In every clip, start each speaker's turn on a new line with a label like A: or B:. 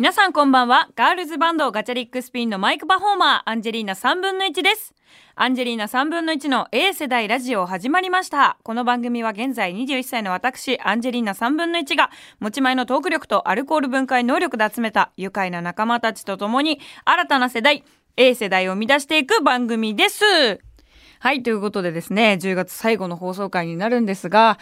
A: 皆さんこんばんは。ガールズバンドガチャリックスピンのマイクパフォーマー、アンジェリーナ3分の1です。アンジェリーナ3分の1の A 世代ラジオ始まりました。この番組は現在21歳の私、アンジェリーナ3分の1が持ち前のトーク力とアルコール分解能力で集めた愉快な仲間たちと共に新たな世代、A 世代を生み出していく番組です。はい、ということでですね、10月最後の放送回になるんですが、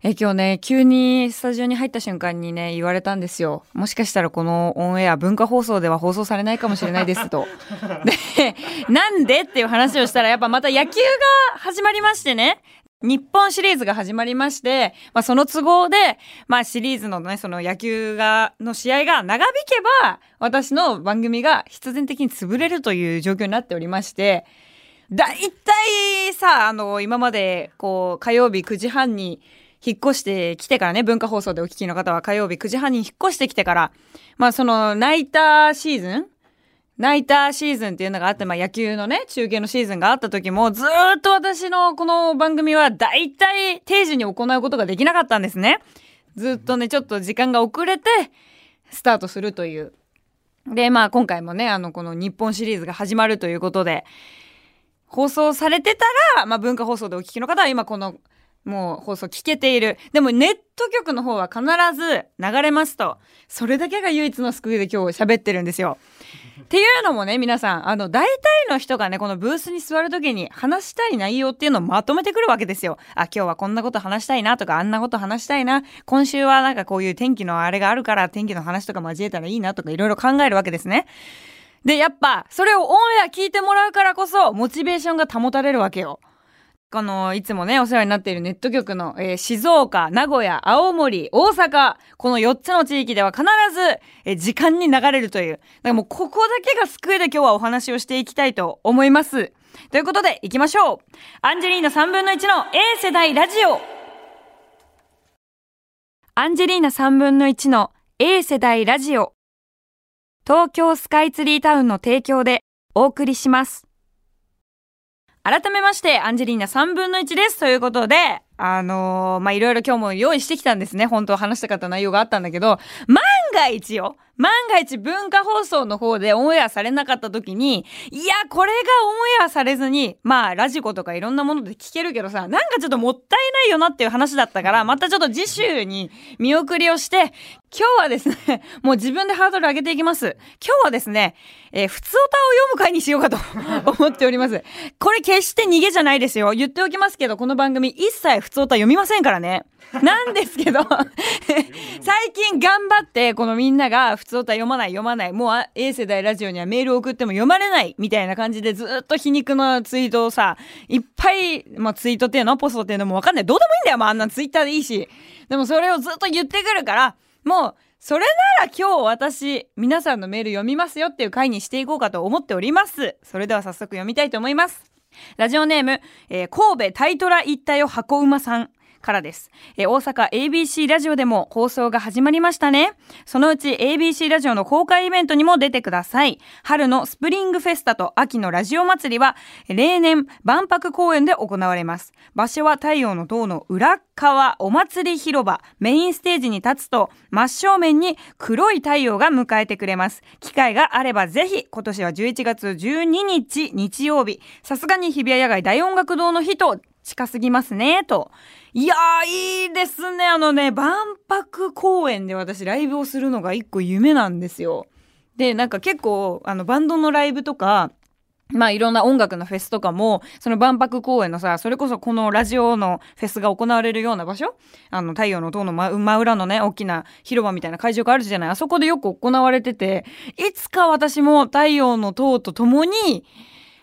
A: え今日ね、急にスタジオに入った瞬間にね、言われたんですよ。もしかしたらこのオンエア文化放送では放送されないかもしれないですと。で、なんでっていう話をしたら、やっぱまた野球が始まりましてね。日本シリーズが始まりまして、まあその都合で、まあシリーズのね、その野球が、の試合が長引けば、私の番組が必然的に潰れるという状況になっておりまして、だいたいさ、あの、今まで、こう、火曜日9時半に引っ越してきてからね、文化放送でお聞きの方は火曜日9時半に引っ越してきてから、まあその、ナイターシーズンナイターシーズンっていうのがあって、まあ野球のね、中継のシーズンがあった時も、ずっと私のこの番組は大体定時に行うことができなかったんですね。ずっとね、ちょっと時間が遅れて、スタートするという。で、まあ今回もね、あの、この日本シリーズが始まるということで、放送されてたら、まあ文化放送でお聞きの方は今この、もう放送聞けている。でもネット局の方は必ず流れますと。それだけが唯一の救いで今日喋ってるんですよ。っていうのもね、皆さん、あの、大体の人がね、このブースに座るときに話したい内容っていうのをまとめてくるわけですよ。あ、今日はこんなこと話したいなとか、あんなこと話したいな。今週はなんかこういう天気のあれがあるから、天気の話とか交えたらいいなとか、いろいろ考えるわけですね。で、やっぱ、それをオンエア聞いてもらうからこそ、モチベーションが保たれるわけよ。この、いつもね、お世話になっているネット局の、えー静岡、名古屋、青森、大阪、この4つの地域では必ず、えー時間に流れるという。だからもうここだけが救いで今日はお話をしていきたいと思います。ということで、行きましょう。アンジェリーナ3分の1の A 世代ラジオ。アンジェリーナ3分の1の A 世代ラジオ。東京スカイツリータウンの提供でお送りします。改めまして、アンジェリーナ3分の1です。ということで、あのーまあ、いろいろ今日も用意してきたんですね。本当は話したかった内容があったんだけど、万が一よ。万が一文化放送の方でオンエアされなかった時に、いや、これがオンエアされずに、まあ、ラジコとかいろんなもので聞けるけどさ、なんかちょっともったいないよなっていう話だったから、またちょっと次週に見送りをして、今日はですね、もう自分でハードル上げていきます。今日はですね、えー、普通歌を読む回にしようかと思っております。これ決して逃げじゃないですよ。言っておきますけど、この番組一切普通歌読みませんからね。なんですけど、最近頑張って、このみんなが普通歌読まない読まない、もうあ A 世代ラジオにはメールを送っても読まれない、みたいな感じでずっと皮肉のツイートをさ、いっぱい、まあツイートっていうのポストっていうのもわかんない。どうでもいいんだよ、まああんなツイッターでいいし。でもそれをずっと言ってくるから、もう、それなら今日私、皆さんのメール読みますよっていう回にしていこうかと思っております。それでは早速読みたいと思います。ラジオネーム、えー神戸タイトラ一体を箱馬さん。からです、え大阪 ABC ラジオでも放送が始まりましたね。そのうち ABC ラジオの公開イベントにも出てください。春のスプリングフェスタと秋のラジオ祭りは、例年万博公園で行われます。場所は太陽の塔の裏側お祭り広場メインステージに立つと真正面に黒い太陽が迎えてくれます。機会があればぜひ今年は11月12日日曜日さすがに日比谷野外大音楽堂の日と近すぎますねと。いやーいいですねあのね万博公園で私ライブをするのが一個夢なんですよ。でなんか結構あのバンドのライブとかまあいろんな音楽のフェスとかも、その万博公園のさ、それこそこのラジオのフェスが行われるような場所？あの太陽の塔の真真裏のね、大きな広場みたいな会場があるじゃない？あそこでよく行われてて、いつか私も太陽の塔と共に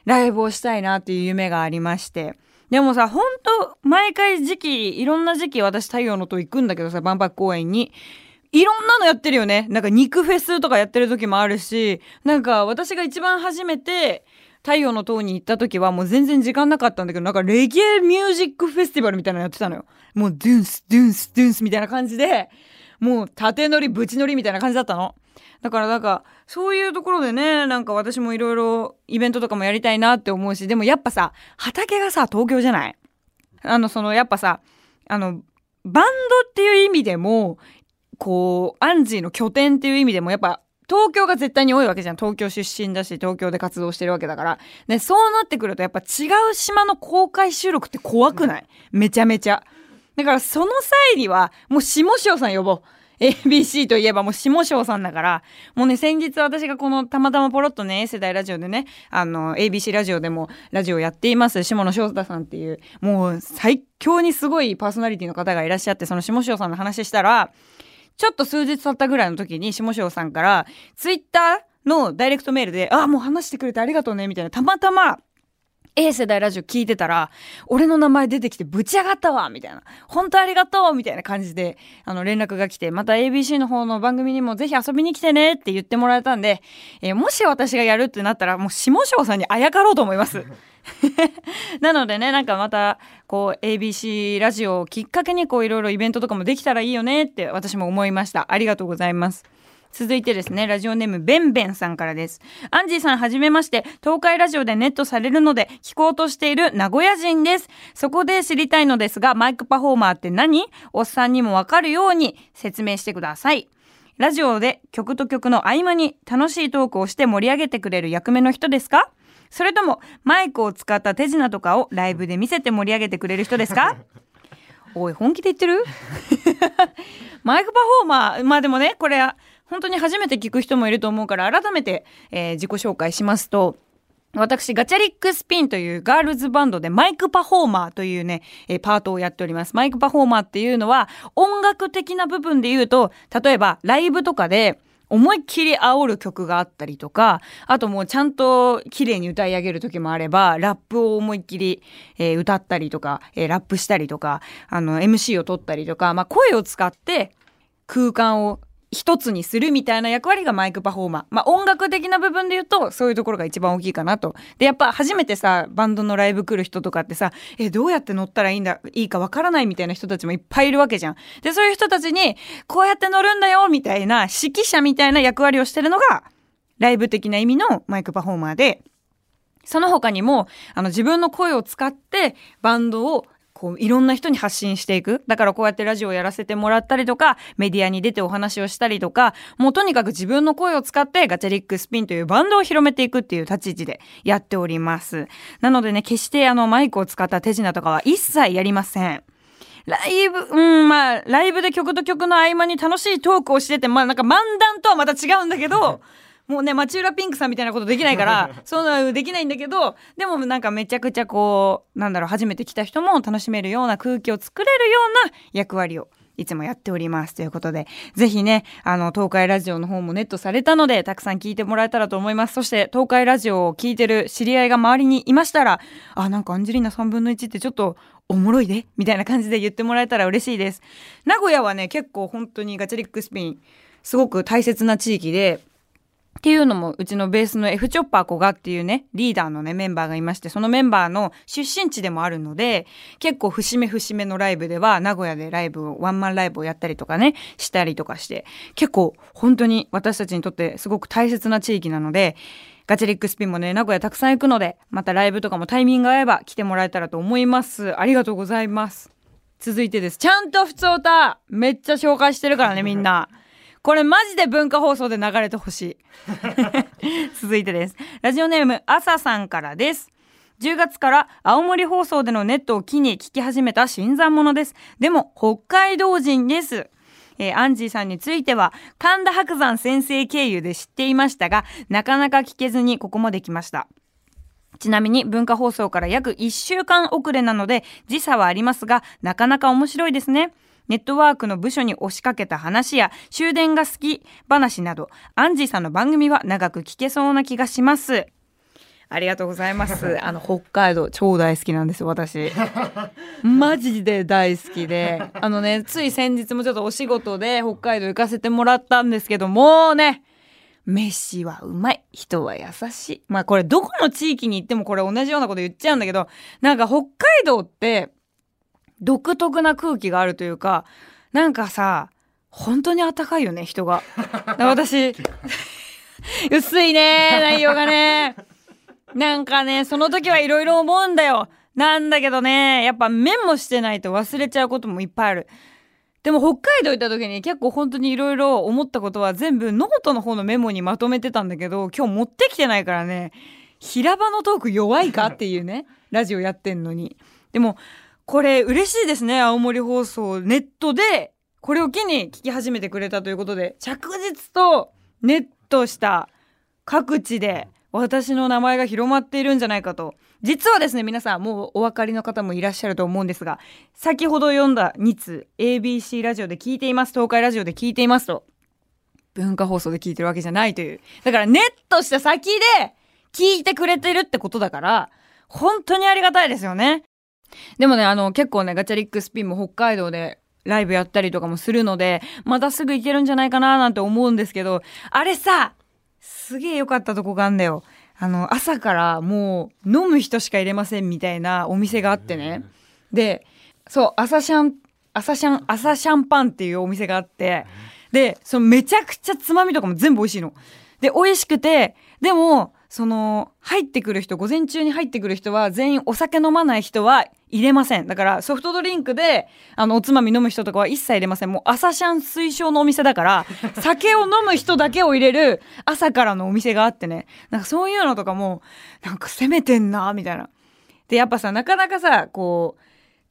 A: ライブをしたいなっていう夢がありまして。でもさ、ほんと、毎回時期、いろんな時期私太陽の塔行くんだけどさ、万博公園に。いろんなのやってるよね。なんか肉フェスとかやってる時もあるし、なんか私が一番初めて、太陽の塔に行った時はもう全然時間なかったんだけど、なんかレゲエミュージックフェスティバルみたいなのやってたのよ。もうドゥンス、ドゥンス、ドゥンスみたいな感じで、もう縦乗り、ぶち乗りみたいな感じだったの。だからなんか、そういうところでね、なんか私もいろいろイベントとかもやりたいなって思うし、でもやっぱさ、畑がさ、東京じゃない？あの、その、やっぱさ、あの、バンドっていう意味でも、こう、アンジーの拠点っていう意味でも、やっぱ、東京が絶対に多いわけじゃん。東京出身だし、東京で活動してるわけだから。で、そうなってくるとやっぱ違う島の公開収録って怖くない？めちゃめちゃ。だからその際には、もう下塩さん呼ぼう。ABC といえばもう下翔さんだから、もうね、先日私がこのたまたまポロッとね、世代ラジオでね、あの、ABC ラジオでもラジオやっています、下野翔太さんっていう、もう最強にすごいパーソナリティの方がいらっしゃって、その下翔さんの話したら、ちょっと数日経ったぐらいの時に下翔さんから、ツイッターのダイレクトメールで、あ、もう話してくれてありがとうね、みたいな、たまたま、A 世代ラジオ聞いてたら、俺の名前出てきてぶち上がったわみたいな。本当ありがとうみたいな感じで、あの、連絡が来て、また ABC の方の番組にもぜひ遊びに来てねって言ってもらえたんで、えー、もし私がやるってなったら、もう下翔さんにあやかろうと思います。なのでね、なんかまた、こう、ABC ラジオをきっかけに、こう、いろいろイベントとかもできたらいいよねって私も思いました。ありがとうございます。続いてですね、ラジオネームベンベンさんからです。アンジーさんはじめまして、東海ラジオでネットされるので聞こうとしている名古屋人です。そこで知りたいのですが、マイクパフォーマーって何？おっさんにもわかるように説明してください。ラジオで曲と曲の合間に楽しいトークをして盛り上げてくれる役目の人ですか？それともマイクを使った手品とかをライブで見せて盛り上げてくれる人ですか？おい、本気で言ってる？マイクパフォーマー、まあでもね、これ本当に初めて聞く人もいると思うから改めて、えー、自己紹介しますと、私、ガチャリックスピンというガールズバンドでマイクパフォーマーというね、えパートをやっております。マイクパフォーマーっていうのは音楽的な部分で言うと、例えばライブとかで思いっきり煽る曲があったりとか、あともうちゃんと綺麗に歌い上げる時もあれば、ラップを思いっきり、えー、歌ったりとか、えー、ラップしたりとか、あの、MC を取ったりとか、まあ声を使って空間を一つにするみたいな役割がマイクパフォーマー。まあ音楽的な部分で言うとそういうところが一番大きいかなと。で、やっぱ初めてさ、バンドのライブ来る人とかってさ、え、どうやって乗ったらいいんだ、いいかわからないみたいな人たちもいっぱいいるわけじゃん。で、そういう人たちに、こうやって乗るんだよみたいな指揮者みたいな役割をしてるのが、ライブ的な意味のマイクパフォーマーで、その他にも、あの自分の声を使ってバンドをこういろんな人に発信していく。だからこうやってラジオをやらせてもらったりとか、メディアに出てお話をしたりとか、もうとにかく自分の声を使ってガチャリックスピンというバンドを広めていくっていう立ち位置でやっております。なのでね、決してあのマイクを使った手品とかは一切やりません。ライブ、うん、まあ、ライブで曲と曲の合間に楽しいトークをしてて、まあなんか漫談とはまた違うんだけど、もうね、町浦ピンクさんみたいなことできないから、そうできないんだけど、でもなんかめちゃくちゃこう、なんだろう、初めて来た人も楽しめるような空気を作れるような役割をいつもやっております。ということで、ぜひね、あの、東海ラジオの方もネットされたので、たくさん聞いてもらえたらと思います。そして、東海ラジオを聞いてる知り合いが周りにいましたら、あ、なんかアンジェリーナ3分の1ってちょっとおもろいでみたいな感じで言ってもらえたら嬉しいです。名古屋はね、結構本当にガチャリックスピン、すごく大切な地域で、っていうのも、うちのベースの F チョッパー小賀っていうね、リーダーのね、メンバーがいまして、そのメンバーの出身地でもあるので、結構節目節目のライブでは、名古屋でライブを、ワンマンライブをやったりとかね、したりとかして、結構本当に私たちにとってすごく大切な地域なので、ガチリックスピンもね、名古屋たくさん行くので、またライブとかもタイミング合えば来てもらえたらと思います。ありがとうございます。続いてです。ちゃんと普通歌めっちゃ紹介してるからね、みんな。これマジで文化放送で流れてほしい。続いてです。ラジオネーム、朝さんからです。10月から青森放送でのネットを機に聞き始めた新参者です。でも、北海道人です。えー、アンジーさんについては神田伯山先生経由で知っていましたがなかなか聞けずにここまで来ましたちなみに文化放送から約1週間遅れなので時差はありますがなかなか面白いですねネットワークの部署に押しかけた話や終電が好き話など、アンジーさんの番組は長く聞けそうな気がします。ありがとうございます。あの、北海道超大好きなんですよ、私。マジで大好きで。あのね、つい先日もちょっとお仕事で北海道行かせてもらったんですけど、もうね、飯はうまい。人は優しい。まあこれどこの地域に行ってもこれ同じようなこと言っちゃうんだけど、なんか北海道って、独特な空気があるというかなんかさ本当に暖かいよね人が。私薄いね内容がね。なんかねその時はいろいろ思うんだよ。なんだけどねやっぱメモしてないと忘れちゃうこともいっぱいある。でも北海道行った時に結構本当にいろいろ思ったことは全部ノートの方のメモにまとめてたんだけど今日持ってきてないからね平場のトーク弱いかっていうねラジオやってんのにでもこれ嬉しいですね青森放送ネットでこれを機に聞き始めてくれたということで着実とネットした各地で私の名前が広まっているんじゃないかと。実はですね皆さんもうお分かりの方もいらっしゃると思うんですが先ほど読んだ2通 ABC ラジオで聞いています東海ラジオで聞いていますと文化放送で聞いてるわけじゃないという。だからネットした先で聞いてくれてるってことだから本当にありがたいですよね。でもねあの結構ねガチャリックスピンも北海道でライブやったりとかもするのでまたすぐ行けるんじゃないかななんて思うんですけどあれさすげえ良かったとこがあんだよ。あの朝からもう飲む人しか入れませんみたいなお店があってね。でそう朝シャン朝シャン朝シャンパンっていうお店があって。でそのめちゃくちゃつまみとかも全部美味しいの。で美味しくてでもその入ってくる人午前中に入ってくる人は全員お酒飲まない人は入れません。だからソフトドリンクであのおつまみ飲む人とかは一切入れません。もう朝シャン推奨のお店だから 酒を飲む人だけを入れる朝からのお店があってね。なんかそういうのとかもなんか攻めてんなみたいな。でやっぱさなかなかさこう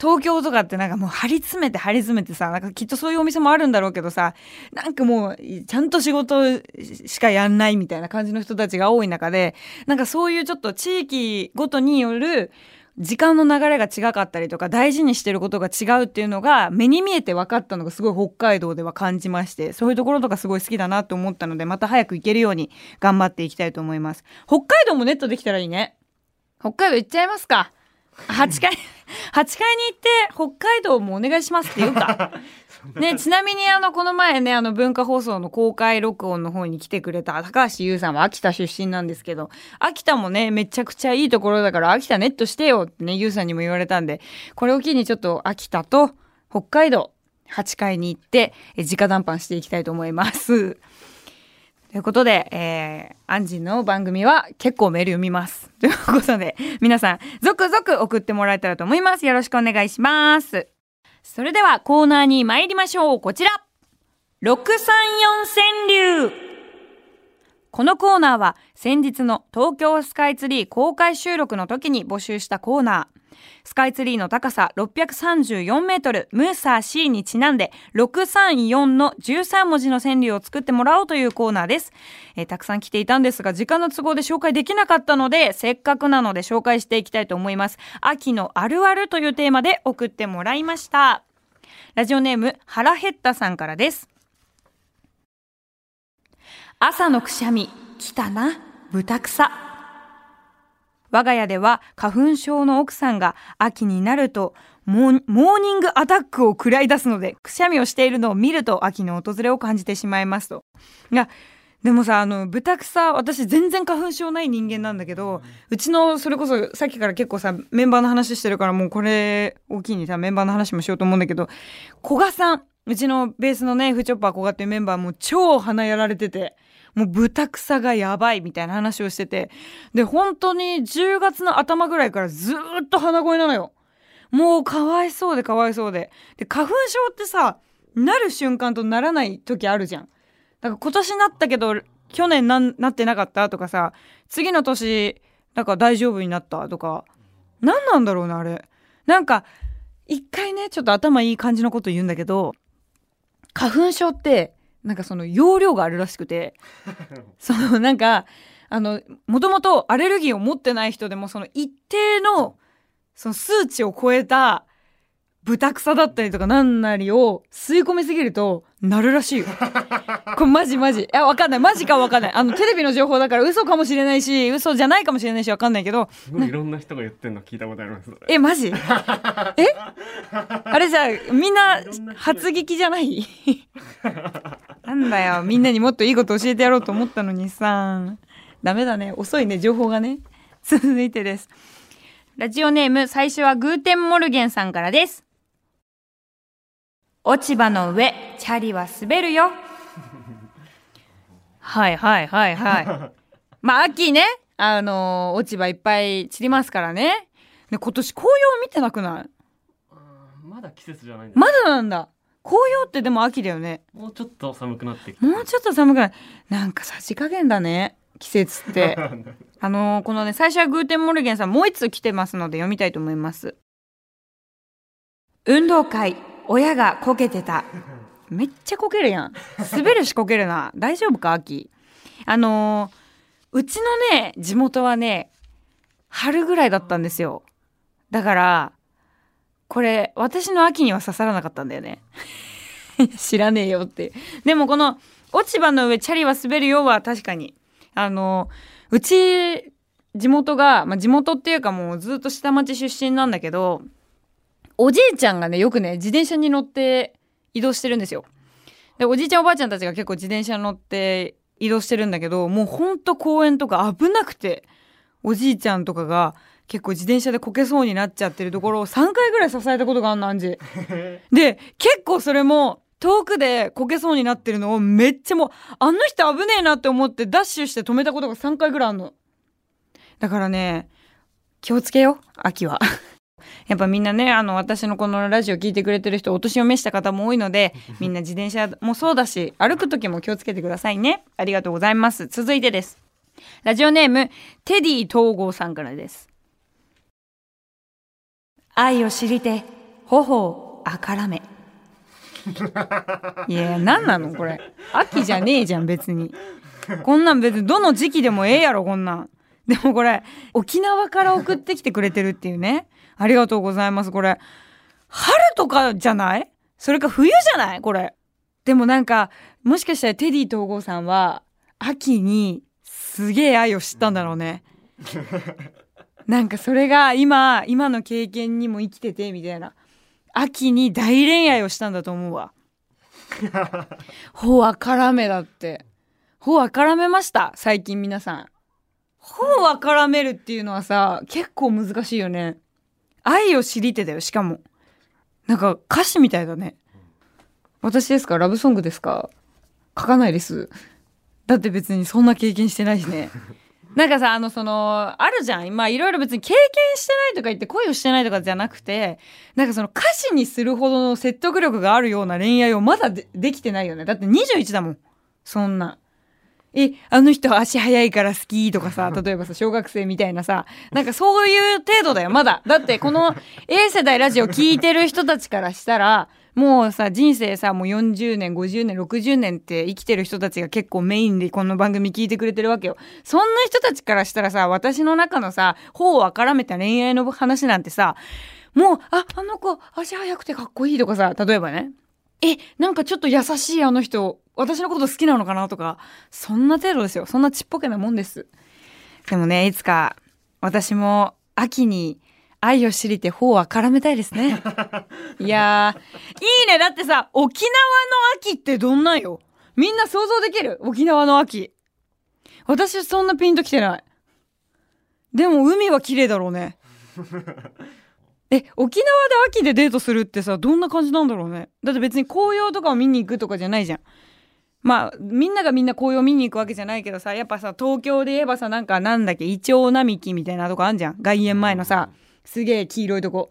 A: 東京とかってなんかもう張り詰めて張り詰めてさなんかきっとそういうお店もあるんだろうけどさなんかもうちゃんと仕事しかやんないみたいな感じの人たちが多い中でなんかそういうちょっと地域ごとによる時間の流れが違かったりとか大事にしてることが違うっていうのが目に見えて分かったのがすごい北海道では感じましてそういうところとかすごい好きだなと思ったのでまた早く行けるように頑張っていきたいと思います。北海道もネットできたらいいね。北海道行っちゃいますか。8階8階に行って北海道もお願いしますって言うか ね、ちなみにあのこの前ねあの文化放送の公開録音の方に来てくれた高橋優さんは秋田出身なんですけど秋田もねめちゃくちゃいいところだから秋田ネットしてよってね優さんにも言われたんでこれを機にちょっと秋田と北海道8階に行って直談判していきたいと思います。ということで、えー、アンジーの番組は結構メール読みます。ということで、皆さん、続々送ってもらえたらと思います。よろしくお願いします。それではコーナーに参りましょう。こちら。634川柳。このコーナーは先日の東京スカイツリー公開収録の時に募集したコーナー。スカイツリーの高さ634メートル、ムーサー C にちなんで、634の13文字の川柳を作ってもらおうというコーナーです。えー、たくさん来ていたんですが、時間の都合で紹介できなかったので、せっかくなので紹介していきたいと思います。秋のあるあるというテーマで送ってもらいました。ラジオネーム、腹減ったさんからです。朝のくしゃみ、来たな、豚草。我が家では花粉症の奥さんが秋になるとモーニングアタックを食らい出すのでくしゃみをしているのを見ると秋の訪れを感じてしまいますと。いやでもさあの豚草私全然花粉症ない人間なんだけどうちのそれこそさっきから結構さメンバーの話してるからもうこれ大きいにさメンバーの話もしようと思うんだけど古賀さんうちのベースのねフチョッパー古賀っていうメンバーも超鼻やられててもう豚草がやばいみたいな話をしてて、で、本当に10月の頭ぐらいからずっと鼻声なのよ。もうかわいそうでかわいそうで。で、花粉症ってさ、なる瞬間とならない時あるじゃん。だから今年なったけど、去年ななってなかったとかさ、次の年、なんか大丈夫になったとか、何なんだろうな、あれ。なんか、一回ね、ちょっと頭いい感じのこと言うんだけど、花粉症って、なんかその容量があるらしくて。そのなんかあのもともとアレルギーを持ってない人でもその一定のその数値を超えた豚草だったりとかなんなりを吸い込みすぎるとなるらしいよ。これマジマジ。いや、わかんない。マジかわかんない。あの、テレビの情報だから嘘かもしれないし、嘘じゃないかもしれないしわかんないけど。
B: すごいいろんな人が言ってんの聞いたことあります。
A: え、マジ？え？あれじゃあ、みんな初聞きじゃない？なんだよ。みんなにもっといいこと教えてやろうと思ったのにさ。ダメだね。遅いね。情報がね。続いてです。ラジオネーム、最初はグーテンモルゲンさんからです。落ち葉の上、チャリは滑るよ。はいはいはいはい。まあ秋ね、あのー、落ち葉いっぱい散りますからね。ね今年紅葉見てなくない？
B: まだ季節じゃない
A: まだなんだ。紅葉ってでも秋だよね。
B: もうちょっと寒くなってきて
A: もうちょっと寒くないなんかさじ加減だね。季節って。あのーこのね最初はグーテンモルゲンさんもう一通来てますので読みたいと思います。運動会親がこけてた。めっちゃこけるやん。滑るしこけるな。大丈夫か秋あのーうちのね地元はね春ぐらいだったんですよ。だからこれ私の秋には刺さらなかったんだよね。知らねえよって。でもこの落ち葉の上チャリは滑るよは確かに。あのうち地元が、まあ、地元っていうかもうずっと下町出身なんだけどおじいちゃんがねよくね自転車に乗って移動してるんですよ。でおじいちゃんおばあちゃんたちが結構自転車に乗って移動してるんだけどもうほんと公園とか危なくておじいちゃんとかが結構自転車でこけそうになっちゃってるところを3回ぐらい支えたことがあんのアンジ で結構それも遠くでこけそうになってるのをめっちゃもうあの人危ねえなって思ってダッシュして止めたことが3回ぐらいあんの。だからね気をつけよう秋はやっぱみんなねあの私のこのラジオ聞いてくれてる人お年を召した方も多いので みんな自転車もそうだし歩く時も気をつけてくださいね。ありがとうございます。続いてです。ラジオネームテディ東郷さんからです。愛を知りて頬をあからめ。いや何なのこれ。秋じゃねえじゃん別に。こんなん別にどの時期でもええやろこんなんでもこれ沖縄から送ってきてくれてるっていうね。ありがとうございますこれ。春とかじゃない？それか冬じゃない？これ。でもなんかもしかしたらテディ東郷さんは秋にすげえ愛を知ったんだろうね。なんかそれが今今の経験にも生きててみたいな。秋に大恋愛をしたんだと思うわ。ほあからめだって。ほあからめました最近皆さんほあからめるっていうのはさ結構難しいよね。愛を知りてだよしかも。なんか歌詞みたいだね。私ですか？ラブソングですか？書かないです。だって別にそんな経験してないしね。なんかさあのそのあるじゃん。まあいろいろ別に経験してないとか言って恋をしてないとかじゃなくてなんかその歌詞にするほどの説得力があるような恋愛をまだでできてないよね。だって21だもん。そんな。えあの人足速いから好きとかさ例えばさ小学生みたいなさなんかそういう程度だよまだ。だってこの A 世代ラジオ聞いてる人たちからしたらもうさ人生さもう40年50年60年って生きてる人たちが結構メインでこの番組聞いてくれてるわけよ。そんな人たちからしたらさ私の中のさ頬をあからめた恋愛の話なんてさもうああの子足速くてかっこいいとかさ例えばねえなんかちょっと優しいあの人私のこと好きなのかなとかそんな程度ですよ。そんなちっぽけなもんです。でもねいつか私も秋に愛を知りて頬を絡めたいですね。いやー。いいね。だってさ沖縄の秋ってどんなんよ。みんな想像できる。沖縄の秋。私そんなピンときてない。でも海は綺麗だろうね え沖縄で秋でデートするってさどんな感じなんだろうね。だって別に紅葉とかを見に行くとかじゃないじゃん。まあみんながみんな紅葉見に行くわけじゃないけどさやっぱさ東京で言えばさなんかなんだっけイチョウ並木みたいなとこあんじゃん。外苑前のさすげえ黄色いとこ。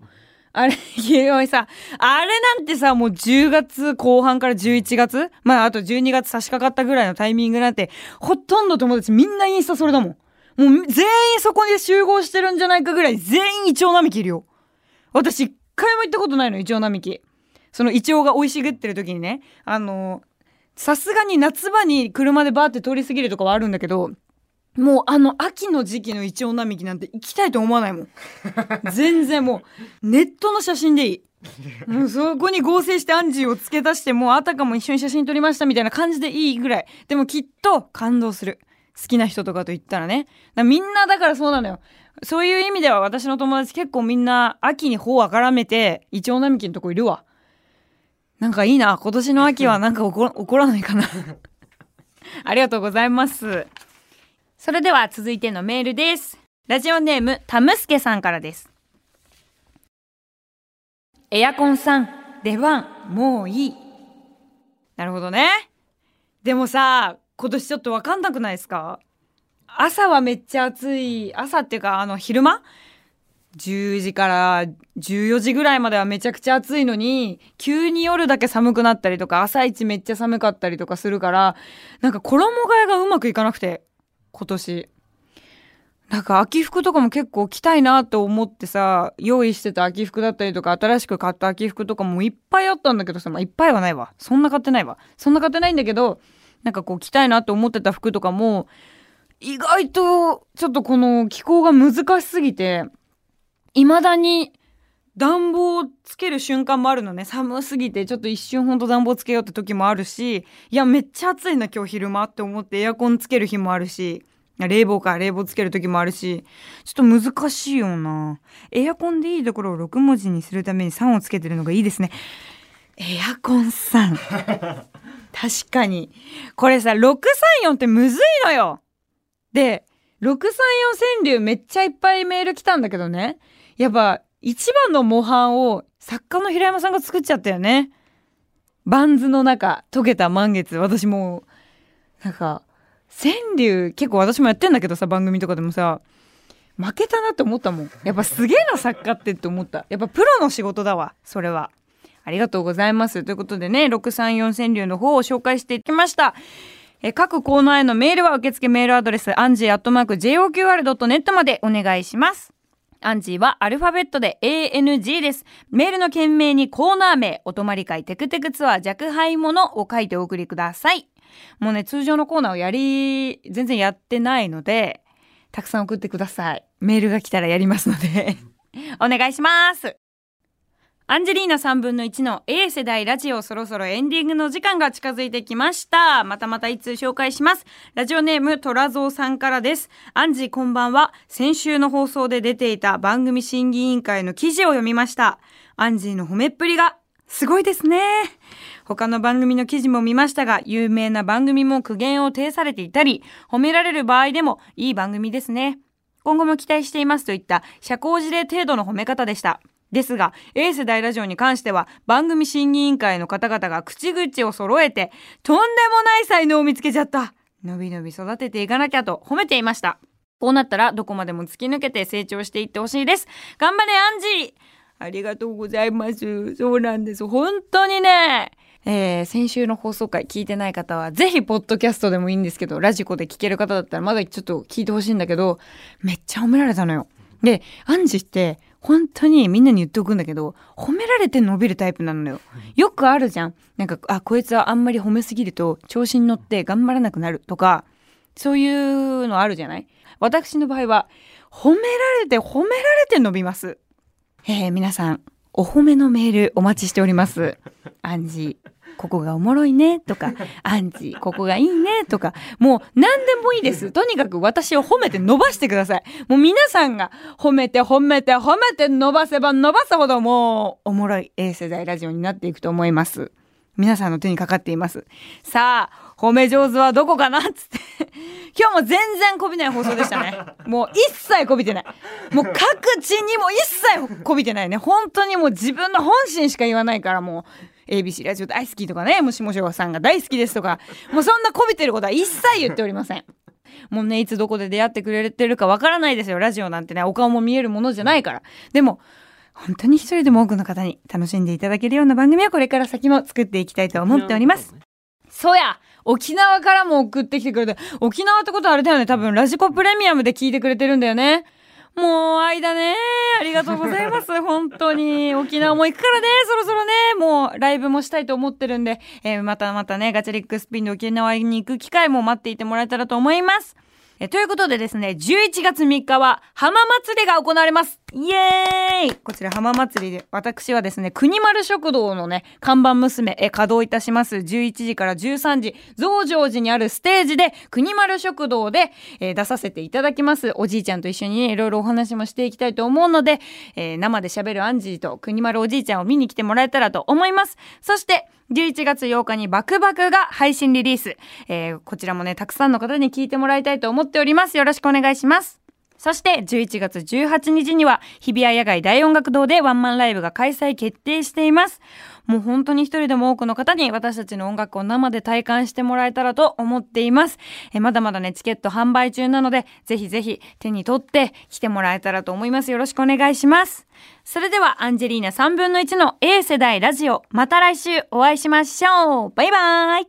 A: あれ 黄色いさあれなんてさもう10月後半から11月まああと12月差し掛かったぐらいのタイミングなんてほとんど友達みんなインスタそれだもん。もう全員そこに集合してるんじゃないかぐらい全員イチョウ並木いるよ私一回も行ったことないのイチョウ並木。そのイチョウが生い茂ってる時にね。あのさすがに夏場に車でバーって通り過ぎるとかはあるんだけどもうあの秋の時期のイチョウ並木なんて行きたいと思わないもん。全然もうネットの写真でいい。もうそこに合成してアンジーを付け足してもうあたかも一緒に写真撮りましたみたいな感じでいいぐらい。でもきっと感動する。好きな人とかと言ったらね。みんなだからそうなのよ。そういう意味では私の友達結構みんな秋に頬をあからめてイチョウ並木のとこいるわ。なんかいいな。今年の秋は なんか起こ起こらないかな。ありがとうございます。それでは続いてのメールです。ラジオネームたむすけさんからです。エアコンさん出番もういい。なるほどね。でもさ今年ちょっとわかんなくないですか？朝はめっちゃ暑い朝っていうかあの昼間？10時から14時ぐらいまではめちゃくちゃ暑いのに、急に夜だけ寒くなったりとか、朝一めっちゃ寒かったりとかするから、なんか衣替えがうまくいかなくて、今年。なんか秋服とかも結構着たいなと思ってさ、用意してた秋服だったりとか、新しく買った秋服とかもいっぱいあったんだけどさ、まあ、いっぱいはないわ。そんな買ってないわ。そんな買ってないんだけど、なんかこう着たいなと思ってた服とかも、意外とちょっとこの気候が難しすぎて、未だに暖房つける瞬間もあるのね。寒すぎて、ちょっと一瞬ほんと暖房つけようって時もあるし、いや、めっちゃ暑いな、今日昼間って思ってエアコンつける日もあるし、冷房か、冷房つける時もあるし、ちょっと難しいよな。エアコンでいいところを6文字にするために3をつけてるのがいいですね。エアコン3。確かに。これさ、634ってむずいのよ。で、634川柳めっちゃいっぱいメール来たんだけどね。やっぱ一番の模範を作家の平山さんが作っちゃったよね。バンズの中、溶けた満月。私もう、なんか、川柳結構私もやってんだけどさ、番組とかでもさ、負けたなって思ったもん。やっぱすげえな作家ってって思った。やっぱプロの仕事だわ、それは。ありがとうございます。ということでね、634川柳の方を紹介していきました。え各コーナーへのメールは受付メールアドレス、アンジーアットマーク JOQR.net までお願いします。アンジーはアルファベットで ANG です。メールの件名にコーナー名、お泊まり会テクテクツアー若輩者を書いてお送りください。もうね、通常のコーナーをやり、全然やってないので、たくさん送ってください。メールが来たらやりますので お願いします。アンジェリーナ3分の1の A 世代ラジオそろそろエンディングの時間が近づいてきました。またまた一通紹介します。ラジオネームトラゾーさんからです。アンジーこんばんは。先週の放送で出ていた番組審議委員会の記事を読みました。アンジーの褒めっぷりがすごいですね。他の番組の記事も見ましたが、有名な番組も苦言を呈されていたり、褒められる場合でもいい番組ですね。今後も期待していますといった社交辞令程度の褒め方でした。ですが、A 世代ラジオに関しては、番組審議委員会の方々が口々を揃えて、とんでもない才能を見つけちゃった。のびのび育てていかなきゃと褒めていました。こうなったら、どこまでも突き抜けて成長していってほしいです。頑張れ、アンジーありがとうございます。そうなんです。本当にね、えー、先週の放送回聞いてない方は、ぜひ、ポッドキャストでもいいんですけど、ラジコで聞ける方だったら、まだちょっと聞いてほしいんだけど、めっちゃ褒められたのよ。で、アンジって、本当にみんなに言っておくんだけど、褒められて伸びるタイプなのよ。よくあるじゃん。なんか、あ、こいつはあんまり褒めすぎると調子に乗って頑張らなくなるとか、そういうのあるじゃない？私の場合は、褒められて褒められて伸びます。えー、皆さん、お褒めのメールお待ちしております。アンジー。ここがおもろいねとか、アンチ、ここがいいねとか、もう何でもいいです。とにかく私を褒めて伸ばしてください。もう皆さんが褒めて褒めて褒めて伸ばせば伸ばすほどもうおもろい A 世代ラジオになっていくと思います。皆さんの手にかかっています。さあ、褒め上手はどこかなっつって。今日も全然こびない放送でしたね。もう一切こびてない。もう各地にも一切こびてないね。本当にもう自分の本心しか言わないからもう ABC ラジオ大好きとかね、もしもしょさんが大好きですとか、もうそんなこびてることは一切言っておりません。もうね、いつどこで出会ってくれてるかわからないですよ。ラジオなんてね、お顔も見えるものじゃないから。でも、本当に一人でも多くの方に楽しんでいただけるような番組はこれから先も作っていきたいと思っております。そうや沖縄からも送ってきてくれて、沖縄ってことはあれだよね、多分ラジコプレミアムで聞いてくれてるんだよね。もう、間ね。ありがとうございます。本当に。沖縄も行くからね、そろそろね、もう、ライブもしたいと思ってるんで、えー、またまたね、ガチャリックスピンで沖縄に行く機会も待っていてもらえたらと思います。えということでですね、11月3日は浜祭りが行われます。イエーイこちら浜祭りで、私はですね、国丸食堂のね、看板娘、え、稼働いたします。11時から13時、増上寺にあるステージで、国丸食堂で、えー、出させていただきます。おじいちゃんと一緒にね、いろいろお話もしていきたいと思うので、えー、生で喋るアンジーと国丸おじいちゃんを見に来てもらえたらと思います。そして、11月8日にバクバクが配信リリース。えー、こちらもね、たくさんの方に聞いてもらいたいと思っております。よろしくお願いします。そして11月18日には日比谷野外大音楽堂でワンマンライブが開催決定しています。もう本当に一人でも多くの方に私たちの音楽を生で体感してもらえたらと思っています。えまだまだね、チケット販売中なので、ぜひぜひ手に取って来てもらえたらと思います。よろしくお願いします。それではアンジェリーナ3分の1の A 世代ラジオ。また来週お会いしましょう。バイバーイ